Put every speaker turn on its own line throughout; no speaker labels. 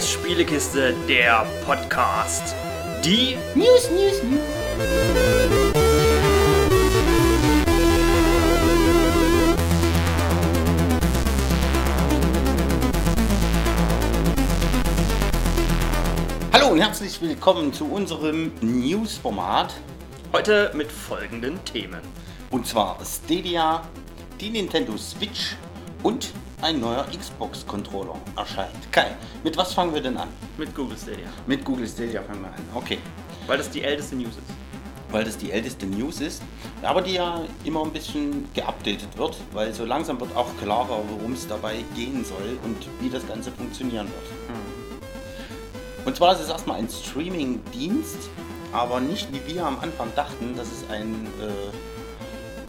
Scheiß Spielekiste, der Podcast. Die
News, News, News. Hallo und herzlich willkommen zu unserem News-Format.
heute mit folgenden Themen.
Und zwar Stadia, die Nintendo Switch und ein neuer Xbox-Controller erscheint. Kai, mit was fangen wir denn an?
Mit Google Stadia.
Mit Google Stadia fangen wir an. Okay.
Weil das die älteste News ist.
weil das die älteste News ist, aber die ja immer ein bisschen geupdatet wird, weil so langsam wird auch klarer, worum es dabei gehen soll und wie das Ganze funktionieren wird. Und zwar ist es erstmal ein Streaming-Dienst, aber nicht wie wir am Anfang dachten, dass es ein, äh,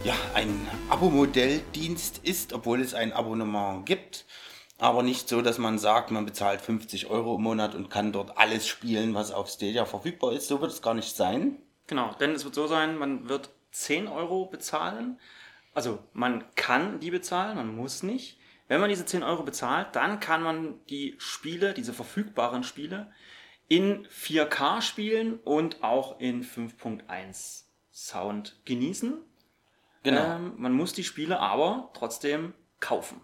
ja, ein Abo-Modell-Dienst ist, obwohl es ein Abonnement gibt. Aber nicht so, dass man sagt, man bezahlt 50 Euro im Monat und kann dort alles spielen, was auf Stadia verfügbar ist. So wird es gar nicht sein.
Genau, denn es wird so sein, man wird 10 Euro bezahlen. Also man kann die bezahlen, man muss nicht. Wenn man diese 10 Euro bezahlt, dann kann man die Spiele, diese verfügbaren Spiele, in 4K spielen und auch in 5.1 Sound genießen.
Genau.
Ähm, man muss die Spiele aber trotzdem kaufen.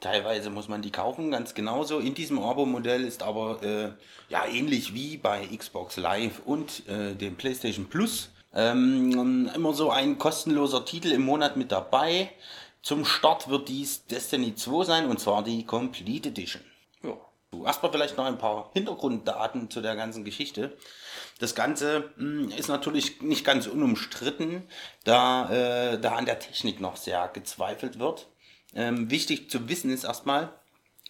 Teilweise muss man die kaufen, ganz genauso. In diesem Abo-Modell ist aber äh, ja ähnlich wie bei Xbox Live und äh, dem PlayStation Plus ähm, immer so ein kostenloser Titel im Monat mit dabei. Zum Start wird dies Destiny 2 sein und zwar die Complete Edition. So, Erstmal vielleicht noch ein paar Hintergrunddaten zu der ganzen Geschichte. Das Ganze mh, ist natürlich nicht ganz unumstritten, da, äh, da an der Technik noch sehr gezweifelt wird. Ähm, wichtig zu wissen ist erstmal,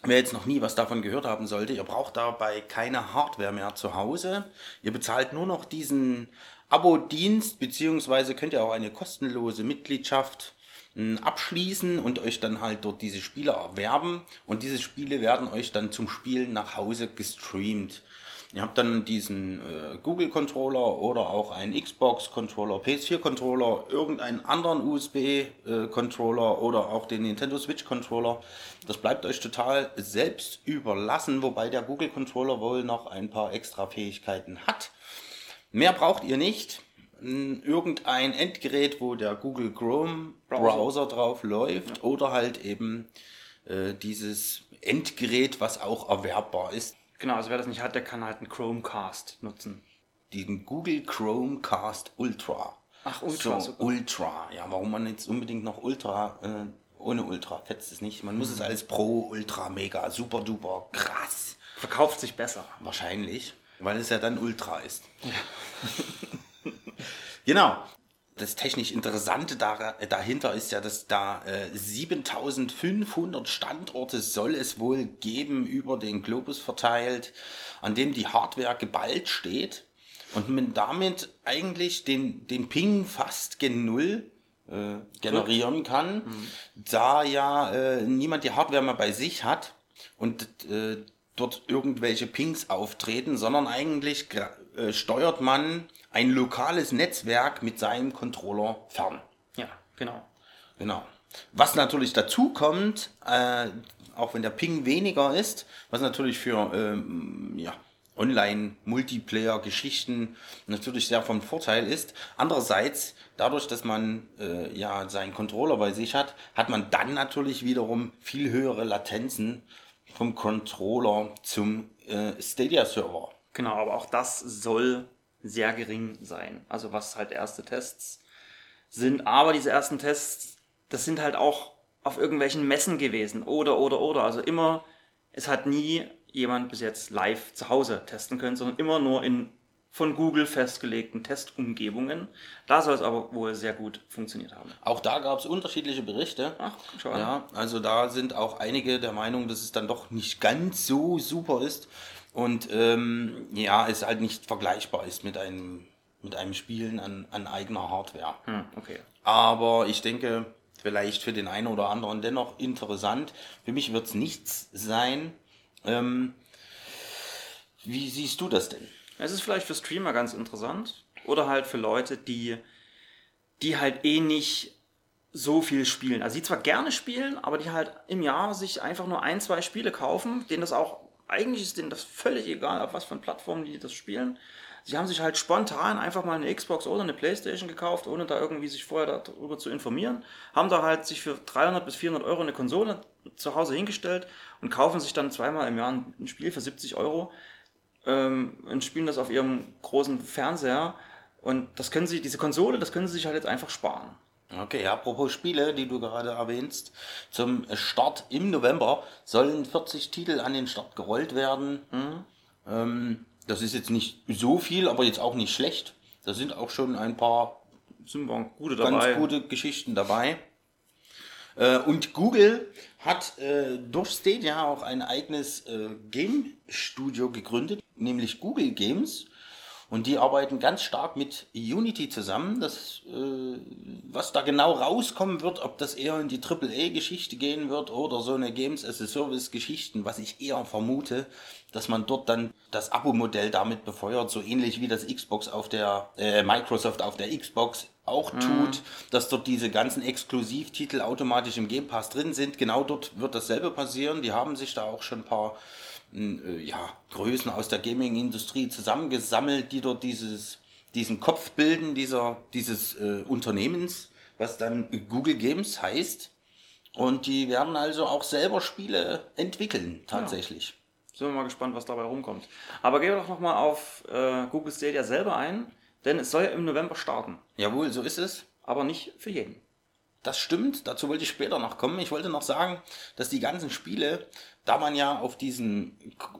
wer jetzt noch nie was davon gehört haben sollte, ihr braucht dabei keine Hardware mehr zu Hause. Ihr bezahlt nur noch diesen Abo-Dienst, beziehungsweise könnt ihr auch eine kostenlose Mitgliedschaft abschließen und euch dann halt dort diese Spiele erwerben. Und diese Spiele werden euch dann zum Spielen nach Hause gestreamt. Ihr habt dann diesen äh, Google-Controller oder auch einen Xbox-Controller, PS4-Controller, irgendeinen anderen USB-Controller oder auch den Nintendo Switch-Controller. Das bleibt euch total selbst überlassen, wobei der Google-Controller wohl noch ein paar extra Fähigkeiten hat. Mehr braucht ihr nicht. Irgendein Endgerät, wo der Google Chrome Browser drauf läuft oder halt eben äh, dieses Endgerät, was auch erwerbbar ist.
Genau, also wer das nicht hat, der kann halt einen Chromecast nutzen.
den Google Chromecast Ultra.
Ach, Ultra,
So. Ultra. Ja, warum man jetzt unbedingt noch Ultra, äh, ohne Ultra, fetzt es nicht. Man muss es alles Pro, Ultra, Mega, Super, Duper, krass.
Verkauft sich besser.
Wahrscheinlich, weil es ja dann Ultra ist. genau. Das technisch Interessante da, dahinter ist ja, dass da äh, 7500 Standorte soll es wohl geben über den Globus verteilt, an dem die Hardware geballt steht und man damit eigentlich den, den Ping fast gen Null äh, generieren kann, da ja äh, niemand die Hardware mehr bei sich hat und äh, dort irgendwelche Pings auftreten, sondern eigentlich äh, steuert man ein lokales Netzwerk mit seinem Controller fern.
Ja, genau.
Genau. Was natürlich dazu kommt, äh, auch wenn der Ping weniger ist, was natürlich für ähm, ja, Online-Multiplayer-Geschichten natürlich sehr von Vorteil ist. Andererseits, dadurch, dass man äh, ja seinen Controller bei sich hat, hat man dann natürlich wiederum viel höhere Latenzen vom Controller zum äh, Stadia-Server.
Genau, aber auch das soll sehr gering sein. Also was halt erste Tests sind. Aber diese ersten Tests, das sind halt auch auf irgendwelchen Messen gewesen. Oder, oder, oder. Also immer, es hat nie jemand bis jetzt live zu Hause testen können, sondern immer nur in von Google festgelegten Testumgebungen. Da soll es aber wohl sehr gut funktioniert haben.
Auch da gab es unterschiedliche Berichte.
Ach, schau an.
Ja, also da sind auch einige der Meinung, dass es dann doch nicht ganz so super ist und ähm, ja, es halt nicht vergleichbar ist mit einem, mit einem Spielen an, an eigener Hardware.
Hm, okay.
Aber ich denke, vielleicht für den einen oder anderen dennoch interessant. Für mich wird es nichts sein. Ähm, wie siehst du das denn?
Es ist vielleicht für Streamer ganz interessant. Oder halt für Leute, die, die halt eh nicht so viel spielen. Also die zwar gerne spielen, aber die halt im Jahr sich einfach nur ein, zwei Spiele kaufen, denen das auch eigentlich ist denen das völlig egal, auf was für Plattformen die das spielen. Sie haben sich halt spontan einfach mal eine Xbox oder eine Playstation gekauft, ohne da irgendwie sich vorher darüber zu informieren. Haben da halt sich für 300 bis 400 Euro eine Konsole zu Hause hingestellt und kaufen sich dann zweimal im Jahr ein Spiel für 70 Euro ähm, und spielen das auf ihrem großen Fernseher. Und das können sie, diese Konsole, das können sie sich halt jetzt einfach sparen.
Okay, apropos Spiele, die du gerade erwähnst, zum Start im November sollen 40 Titel an den Start gerollt werden. Mhm. Ähm, das ist jetzt nicht so viel, aber jetzt auch nicht schlecht. Da sind auch schon ein paar
gute
ganz gute Geschichten dabei. Äh, und Google hat äh, durch Stadia auch ein eigenes äh, Game Studio gegründet, nämlich Google Games. Und die arbeiten ganz stark mit Unity zusammen. Das, äh, was da genau rauskommen wird, ob das eher in die AAA-Geschichte gehen wird oder so eine Games as a Service-Geschichten, was ich eher vermute, dass man dort dann das Abo-Modell damit befeuert, so ähnlich wie das Xbox auf der äh, Microsoft auf der Xbox auch mhm. tut, dass dort diese ganzen Exklusivtitel automatisch im Game Pass drin sind. Genau dort wird dasselbe passieren. Die haben sich da auch schon ein paar ja, Größen aus der Gaming-Industrie zusammengesammelt, die dort dieses, diesen Kopf bilden, dieser, dieses äh, Unternehmens, was dann Google Games heißt. Und die werden also auch selber Spiele entwickeln, tatsächlich. Ja.
Sind wir mal gespannt, was dabei rumkommt. Aber gehen wir doch nochmal auf äh, Google Stadia selber ein, denn es soll ja im November starten.
Jawohl, so ist es.
Aber nicht für jeden.
Das stimmt, dazu wollte ich später noch kommen. Ich wollte noch sagen, dass die ganzen Spiele, da man ja auf diesen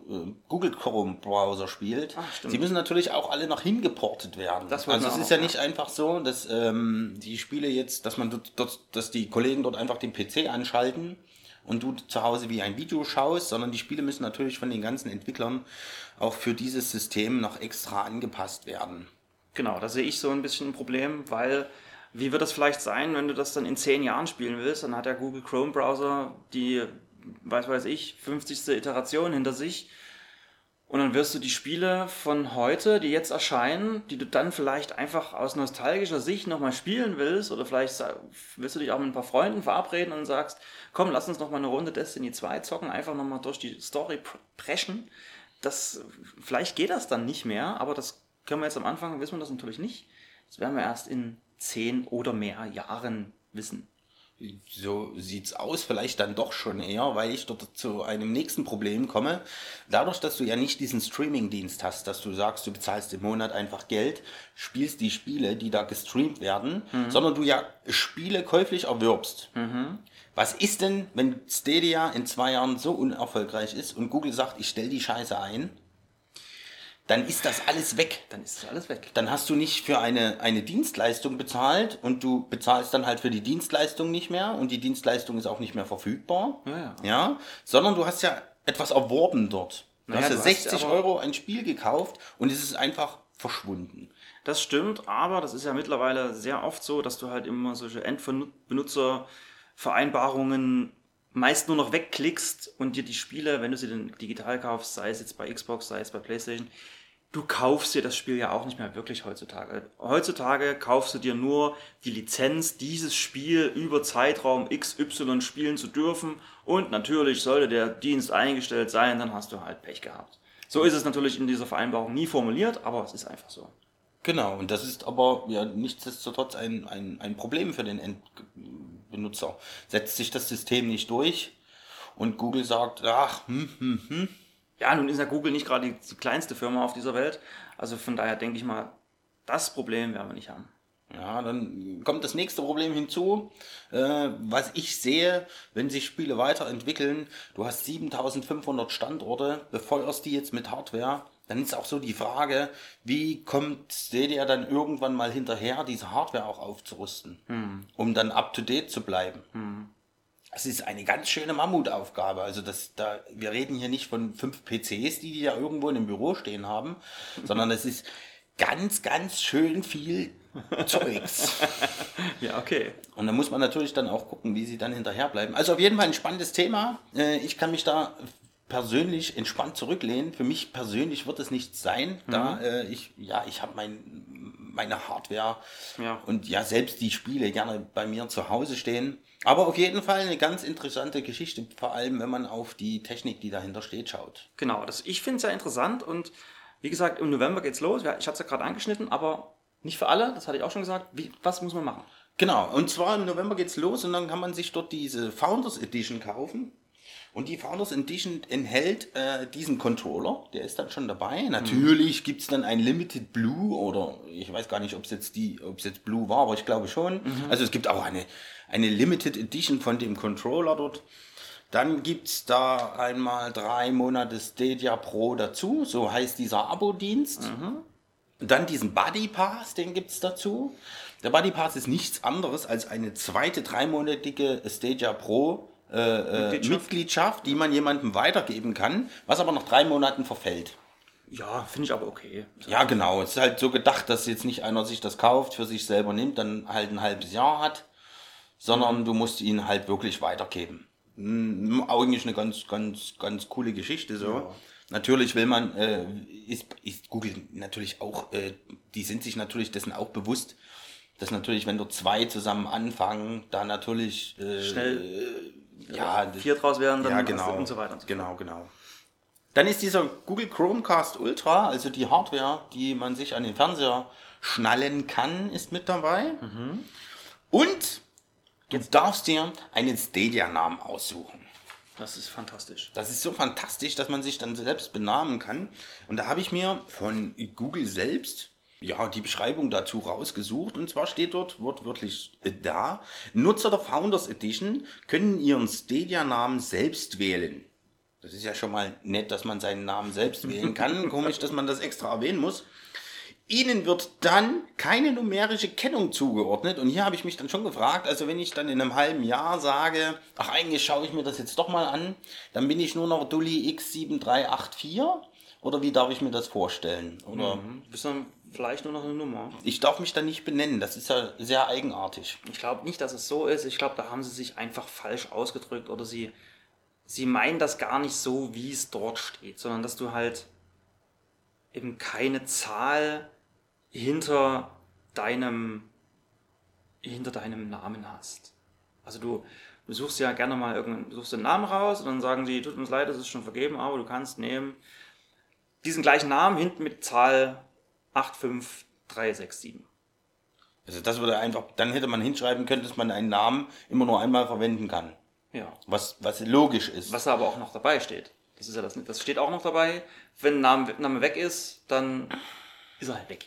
äh, Google Chrome Browser spielt, Ach, sie müssen natürlich auch alle noch hingeportet werden. Das also es ist ja nicht einfach so, dass ähm, die Spiele jetzt, dass man dort, dort, dass die Kollegen dort einfach den PC anschalten und du zu Hause wie ein Video schaust, sondern die Spiele müssen natürlich von den ganzen Entwicklern auch für dieses System noch extra angepasst werden.
Genau, da sehe ich so ein bisschen ein Problem, weil wie wird das vielleicht sein, wenn du das dann in zehn Jahren spielen willst? Dann hat der Google Chrome Browser die, weiß weiß ich, 50. Iteration hinter sich. Und dann wirst du die Spiele von heute, die jetzt erscheinen, die du dann vielleicht einfach aus nostalgischer Sicht nochmal spielen willst, oder vielleicht willst du dich auch mit ein paar Freunden verabreden und sagst, komm, lass uns nochmal eine Runde Destiny 2 zocken, einfach nochmal durch die Story preschen. Das, vielleicht geht das dann nicht mehr, aber das können wir jetzt am Anfang, wissen wir das natürlich nicht. Das werden wir erst in zehn oder mehr Jahren wissen.
So sieht's aus, vielleicht dann doch schon eher, weil ich dort zu einem nächsten Problem komme. Dadurch, dass du ja nicht diesen Streaming-Dienst hast, dass du sagst, du bezahlst im Monat einfach Geld, spielst die Spiele, die da gestreamt werden, mhm. sondern du ja Spiele käuflich erwirbst. Mhm. Was ist denn, wenn Stadia in zwei Jahren so unerfolgreich ist und Google sagt, ich stell die Scheiße ein? Dann ist das alles weg.
Dann ist das alles weg.
Dann hast du nicht für eine, eine Dienstleistung bezahlt und du bezahlst dann halt für die Dienstleistung nicht mehr und die Dienstleistung ist auch nicht mehr verfügbar. Ja, ja. ja sondern du hast ja etwas erworben dort. Du naja, hast ja 60 Euro ein Spiel gekauft und es ist einfach verschwunden.
Das stimmt, aber das ist ja mittlerweile sehr oft so, dass du halt immer solche Endbenutzervereinbarungen meist nur noch wegklickst und dir die Spiele, wenn du sie dann digital kaufst, sei es jetzt bei Xbox, sei es bei PlayStation, du kaufst dir das Spiel ja auch nicht mehr wirklich heutzutage. Heutzutage kaufst du dir nur die Lizenz, dieses Spiel über Zeitraum XY spielen zu dürfen und natürlich sollte der Dienst eingestellt sein, dann hast du halt Pech gehabt. So ist es natürlich in dieser Vereinbarung nie formuliert, aber es ist einfach so.
Genau, und das ist aber ja nichtsdestotrotz ein, ein, ein Problem für den Endbenutzer. Setzt sich das System nicht durch und Google sagt, ach, hm, hm, hm,
ja, nun ist ja Google nicht gerade die, die kleinste Firma auf dieser Welt. Also von daher denke ich mal, das Problem werden wir nicht haben.
Ja, dann kommt das nächste Problem hinzu, äh, was ich sehe, wenn sich Spiele weiterentwickeln. Du hast 7500 Standorte, befeuerst die jetzt mit Hardware. Dann ist auch so die Frage, wie kommt Stadia dann irgendwann mal hinterher, diese Hardware auch aufzurüsten, hm. um dann up to date zu bleiben. Hm. Das ist eine ganz schöne Mammutaufgabe. Also das, da, wir reden hier nicht von fünf PCs, die die ja irgendwo in einem Büro stehen haben, sondern es ist ganz, ganz schön viel Zeugs.
ja, okay.
Und da muss man natürlich dann auch gucken, wie sie dann hinterherbleiben. Also auf jeden Fall ein spannendes Thema. Äh, ich kann mich da persönlich entspannt zurücklehnen. Für mich persönlich wird es nichts sein, mhm. da äh, ich, ja, ich habe mein meine Hardware
Ja.
und ja, selbst die Spiele gerne bei mir zu Hause stehen. Aber auf jeden Fall eine ganz interessante Geschichte, vor allem wenn man auf die Technik, die dahinter steht, schaut.
Genau, das, ich finde es sehr interessant und wie gesagt, im November geht's los. Ich hatte es ja gerade angeschnitten, aber nicht für alle, das hatte ich auch schon gesagt. Wie, was muss man machen?
Genau, und zwar im November geht's los und dann kann man sich dort diese Founders Edition kaufen. Und die Founders Edition enthält äh, diesen Controller, der ist dann schon dabei. Natürlich gibt's dann ein Limited Blue oder ich weiß gar nicht, ob es jetzt die, ob es jetzt Blue war, aber ich glaube schon. Also es gibt auch eine, eine Limited Edition von dem Controller dort. Dann gibt's da einmal drei Monate Stadia Pro dazu, so heißt dieser Abo-Dienst. Dann diesen Buddy Pass, den gibt's dazu. Der Buddy Pass ist nichts anderes als eine zweite dreimonatige Stadia Pro äh, äh,
Mitgliedschaft.
Mitgliedschaft, die man jemandem weitergeben kann, was aber nach drei Monaten verfällt.
Ja, finde ich aber okay.
Ja, genau. Es ist halt so gedacht, dass jetzt nicht einer sich das kauft, für sich selber nimmt, dann halt ein halbes Jahr hat, sondern du musst ihn halt wirklich weitergeben. Mm, Eigentlich eine ganz, ganz, ganz coole Geschichte so. Natürlich will man, äh, ist, ist Google natürlich auch, äh, die sind sich natürlich dessen auch bewusst, dass natürlich, wenn dort zwei zusammen anfangen, da natürlich äh,
Schnell
ja,
vier draus werden, dann
ja, genau.
und so weiter. Und so
Genau, genau. Dann ist dieser Google Chromecast Ultra, also die Hardware, die man sich an den Fernseher schnallen kann, ist mit dabei.
Mhm.
Und du darfst dir einen Stadia-Namen aussuchen.
Das ist fantastisch.
Das ist so fantastisch, dass man sich dann selbst benamen kann. Und da habe ich mir von Google selbst ja, die Beschreibung dazu rausgesucht. Und zwar steht dort wortwörtlich äh, da, Nutzer der Founders Edition können ihren Stadia-Namen selbst wählen. Das ist ja schon mal nett, dass man seinen Namen selbst wählen kann. Komisch, dass man das extra erwähnen muss. Ihnen wird dann keine numerische Kennung zugeordnet. Und hier habe ich mich dann schon gefragt, also wenn ich dann in einem halben Jahr sage, ach eigentlich schaue ich mir das jetzt doch mal an, dann bin ich nur noch Dully X7384 oder wie darf ich mir das vorstellen? Oder
Du bist dann vielleicht nur noch eine Nummer.
ich darf mich dann nicht benennen, das ist ja sehr eigenartig.
Ich glaube nicht, dass es so ist. Ich glaube, da haben sie sich einfach falsch ausgedrückt oder sie, sie meinen das gar nicht so, wie es dort steht, sondern dass du halt eben keine Zahl hinter deinem, hinter deinem Namen hast. Also du, du suchst ja gerne mal irgendeinen, suchst den Namen raus und dann sagen sie, tut uns leid, das ist schon vergeben, aber du kannst nehmen diesen gleichen Namen hinten mit Zahl 85367.
Also das würde einfach, dann hätte man hinschreiben können, dass man einen Namen immer nur einmal verwenden kann.
Ja.
Was, was logisch ist.
Was aber auch noch dabei steht. Das ist ja das, das steht auch noch dabei. Wenn ein Name, Name weg ist, dann ist er halt weg.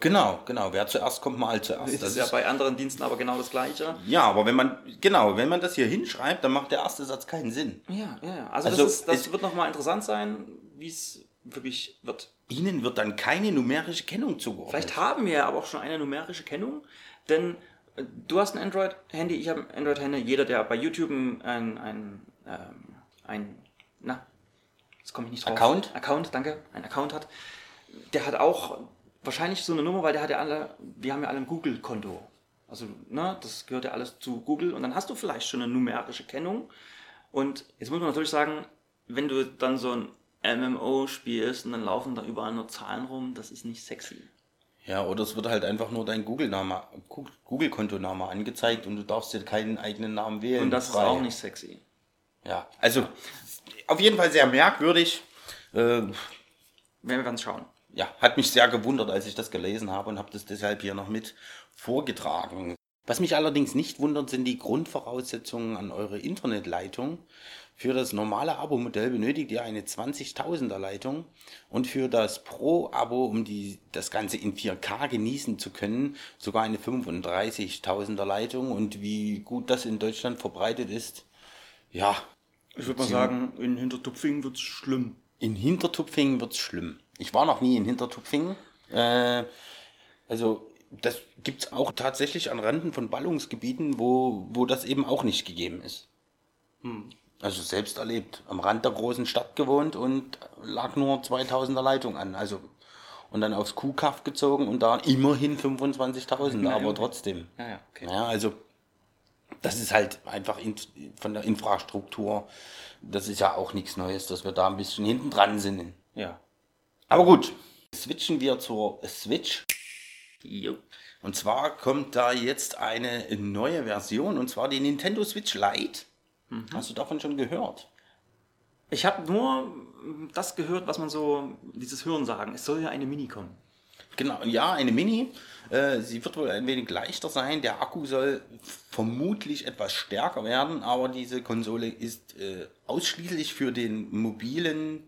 Genau, genau. Wer zuerst kommt, mal zuerst.
Das ist ja bei anderen Diensten aber genau das Gleiche.
Ja, aber wenn man, genau, wenn man das hier hinschreibt, dann macht der erste Satz keinen Sinn.
Ja, ja, ja. Also,
Also,
das, ist, das wird nochmal interessant sein, wie es wirklich wird.
Ihnen wird dann keine numerische Kennung zugeordnet.
Vielleicht haben wir ja aber auch schon eine numerische Kennung, denn äh, du hast ein Android-Handy, ich habe ein Android-Handy. Jeder, der bei YouTube ein, ein, ein, ähm, ein na, jetzt komme ich nicht drauf.
Account?
Account, danke, ein Account hat, der hat auch wahrscheinlich so eine Nummer, weil der hat ja alle, wir haben ja alle ein Google-Konto. Also, ne, das gehört ja alles zu Google und dann hast du vielleicht schon eine numerische Kennung. Und jetzt muss man natürlich sagen, wenn du dann so ein MMO spielst und dann laufen da überall nur Zahlen rum, das ist nicht sexy.
Ja, oder es wird halt einfach nur dein Google-Name, Google-Kontoname angezeigt und du darfst dir keinen eigenen Namen wählen.
Und das ist auch nicht sexy.
Ja, also auf jeden Fall sehr merkwürdig. Äh,
Werden wir ganz schauen.
ja, hat mich sehr gewundert, als ich das gelesen habe und habe das deshalb hier noch mit vorgetragen. Was mich allerdings nicht wundert, sind die Grundvoraussetzungen an eure Internetleitung. Für das normale Abo-Modell benötigt ihr eine 20.000er Leitung und für das Pro-Abo, um die, das Ganze in 4K genießen zu können, sogar eine 35.000er Leitung. Und wie gut das in Deutschland verbreitet ist, ja,
Ich würde mal sagen, in Hintertupfingen wird es schlimm.
in Hintertupfingen wird's schlimm. Ich war noch nie in Hintertupfingen. Äh, also das gibt's auch tatsächlich an Randen von Ballungsgebieten, wo, wo das eben auch nicht gegeben ist. Also selbst erlebt. Am Rand der großen Stadt gewohnt und lag nur 2000er Leitung an. Also und dann aufs Kuhkaff gezogen und da immerhin 25.000,
Na,
aber trotzdem.
Ja, ja, okay.
Ja, also das ist halt einfach in, von der Infrastruktur, das ist ja auch nichts Neues, dass wir da ein bisschen hinten dran sind.
Ja.
Aber gut, switchen wir zur Switch.
Jo.
Und zwar kommt da jetzt eine neue Version, und zwar die Nintendo Switch Lite. Hast du davon schon gehört?
Ich habe nur das gehört, was man so, dieses Hörensagen. Es soll ja eine Mini kommen.
Genau, ja, eine Mini. Äh, sie wird wohl ein wenig leichter sein. Der Akku soll vermutlich etwas stärker werden, aber diese Konsole ist äh, ausschließlich für den mobilen,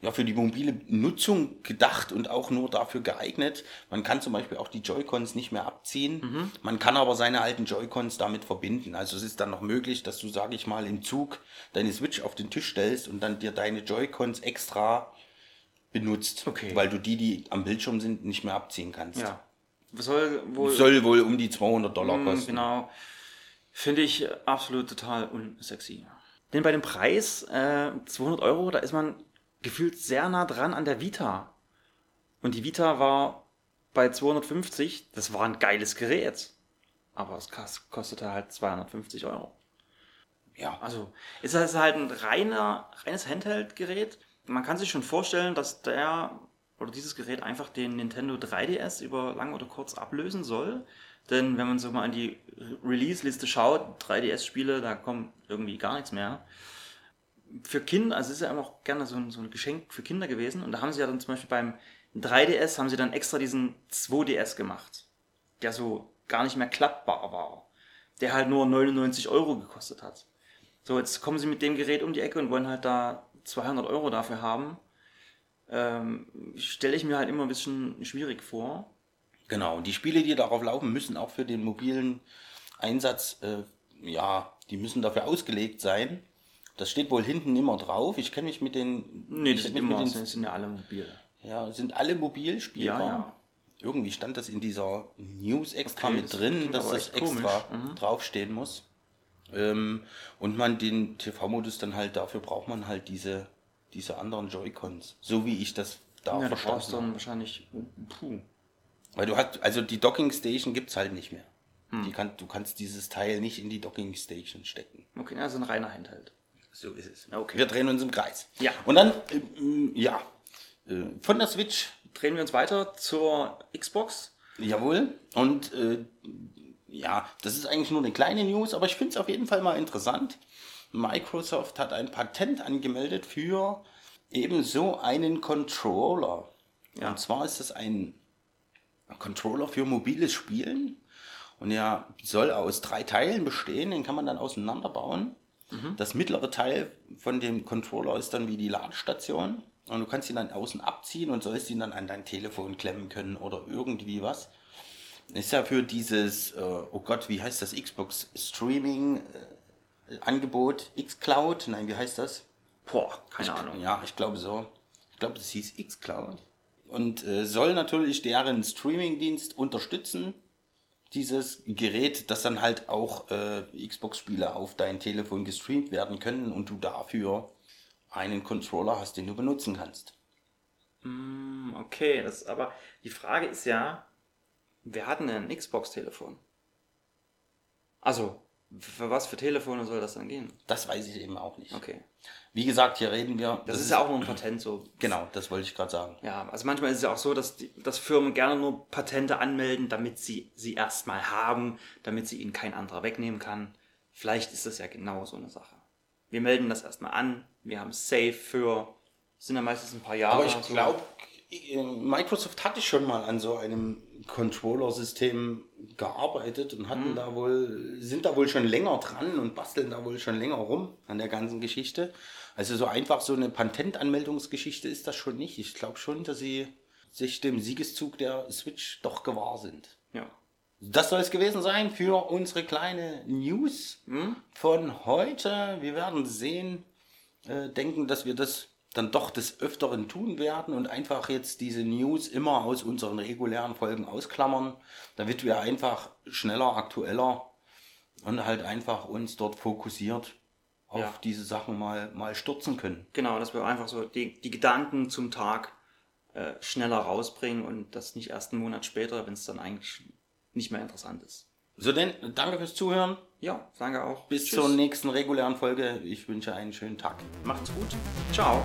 ja, für die mobile Nutzung gedacht und auch nur dafür geeignet. Man kann zum Beispiel auch die Joy-Cons nicht mehr abziehen. Man kann aber seine alten Joy-Cons damit verbinden. Also es ist dann noch möglich, dass du, sage ich mal, im Zug deine Switch auf den Tisch stellst und dann dir deine Joy-Cons extra benutzt,
Okay.
weil du die, die am Bildschirm sind, nicht mehr abziehen kannst.
Ja. Soll wohl.
Soll wohl um die 200 Dollar
Mm,
kosten.
Genau. Finde ich absolut total unsexy. Denn bei dem Preis äh, 200 Euro, da ist man gefühlt sehr nah dran an der Vita. Und die Vita war bei 250, das war ein geiles Gerät. Aber es kos- kostete halt 250 Euro.
Ja,
Also ist das halt ein reiner, reines Handheld-Gerät. Man kann sich schon vorstellen, dass der oder dieses Gerät einfach den Nintendo 3DS über lang oder kurz ablösen soll. Denn wenn man so mal an die Re- Release-Liste schaut, 3DS-Spiele, da kommt irgendwie gar nichts mehr. Für Kinder, also es ist ja immer auch gerne so ein, so ein Geschenk für Kinder gewesen. Und da haben sie ja dann zum Beispiel beim 3DS haben sie dann extra diesen 2DS gemacht, der so gar nicht mehr klappbar war. Der halt nur 99 Euro gekostet hat. So, jetzt kommen sie mit dem Gerät um die Ecke und wollen halt da 200 Euro dafür haben. Ähm, Stelle ich mir halt immer ein bisschen schwierig vor.
genau. Und die Spiele, die darauf laufen, müssen auch für den mobilen Einsatz, äh, ja, die müssen dafür ausgelegt sein. Das steht wohl hinten immer drauf. Ich kenne mich mit den.
Nee,
ich
sind immer,
mit den,
sind, ja alle mobil.
ja, sind alle mobil spielbar.
Ja, ja.
Irgendwie stand das in dieser News extra
Okay,
mit
das
drin, dass das extra.
Mhm.
draufstehen muss. Ähm, und man den TV-Modus dann halt, dafür braucht man halt diese, diese anderen Joy-Cons. So wie ich das da
Ja,
verstanden
brauchst dann wahrscheinlich. Puh.
Weil du hast, also die Docking Station gibt's halt nicht mehr.
Hm.
Kann, du kannst dieses Teil nicht in die Docking Station stecken.
Okay, also ein reiner Handheld.
So ist es.
Okay.
Wir drehen uns im Kreis.
Ja.
Und dann, ähm, ja, äh, von der Switch,
Drehen wir uns weiter zur Xbox.
jawohl. Und äh, ja, das ist eigentlich nur eine kleine News, aber ich finde es auf jeden Fall mal interessant. Microsoft hat ein Patent angemeldet für ebenso einen Controller.
Ja.
Und zwar ist das ein Controller für mobiles Spielen. Und er soll aus drei Teilen bestehen, den kann man dann auseinanderbauen. Das mittlere Teil von dem Controller ist dann wie die Ladestation. Und du kannst ihn dann außen abziehen und sollst ihn dann an dein Telefon klemmen können oder irgendwie was. Ist ja für dieses, äh, oh Gott, wie heißt das, Xbox Streaming äh, Angebot, xCloud? Nein, wie heißt das?
Boah, keine Ahnung.
Ja, ich glaube so. Ich glaube, das hieß xCloud. Und äh, soll natürlich deren Streaming-Dienst unterstützen. Dieses Gerät, dass dann halt auch äh, Xbox-Spiele auf dein Telefon gestreamt werden können und du dafür einen Controller hast, den du benutzen kannst.
Hm, Okay, das aber die Frage ist ja, wer hat denn ein Xbox-Telefon? Also, für was für Telefone soll das dann gehen?
Das weiß ich eben auch nicht.
Okay.
Wie gesagt, hier reden wir.
Das, ist ja auch nur ein Patent so.
Genau, das wollte ich gerade sagen.
Ja, also manchmal ist es ja auch so, dass, die, dass Firmen gerne nur Patente anmelden, damit sie sie erstmal haben, damit sie ihnen kein anderer wegnehmen kann. Vielleicht ist das ja genau so eine Sache. Wir melden das erstmal an, wir haben es safe für, sind ja meistens ein paar Jahre.
Aber ich
so.
glaube, Microsoft hatte schon mal an so einem Controller-System gearbeitet und hatten da wohl, sind da wohl schon länger dran und basteln da wohl schon länger rum an der ganzen Geschichte. Also so einfach so eine Patentanmeldungsgeschichte ist das schon nicht. Ich glaube schon, dass sie sich dem Siegeszug der Switch doch gewahr sind.
Ja.
Das soll es gewesen sein für unsere kleine News von heute. Wir werden sehen, äh, denken, dass wir das dann doch des Öfteren tun werden und einfach jetzt diese News immer aus unseren regulären Folgen ausklammern, damit wir einfach schneller, aktueller und halt einfach uns dort fokussiert auf
Ja.
diese Sachen mal, mal stürzen können.
Genau, dass wir einfach so die, die Gedanken zum Tag äh, schneller rausbringen und das nicht erst einen Monat später, wenn es dann eigentlich nicht mehr interessant ist.
So denn, danke fürs Zuhören.
Ja, danke auch.
Bis
Tschüss.
zur nächsten regulären Folge. Ich wünsche einen schönen Tag.
Macht's gut. Ciao.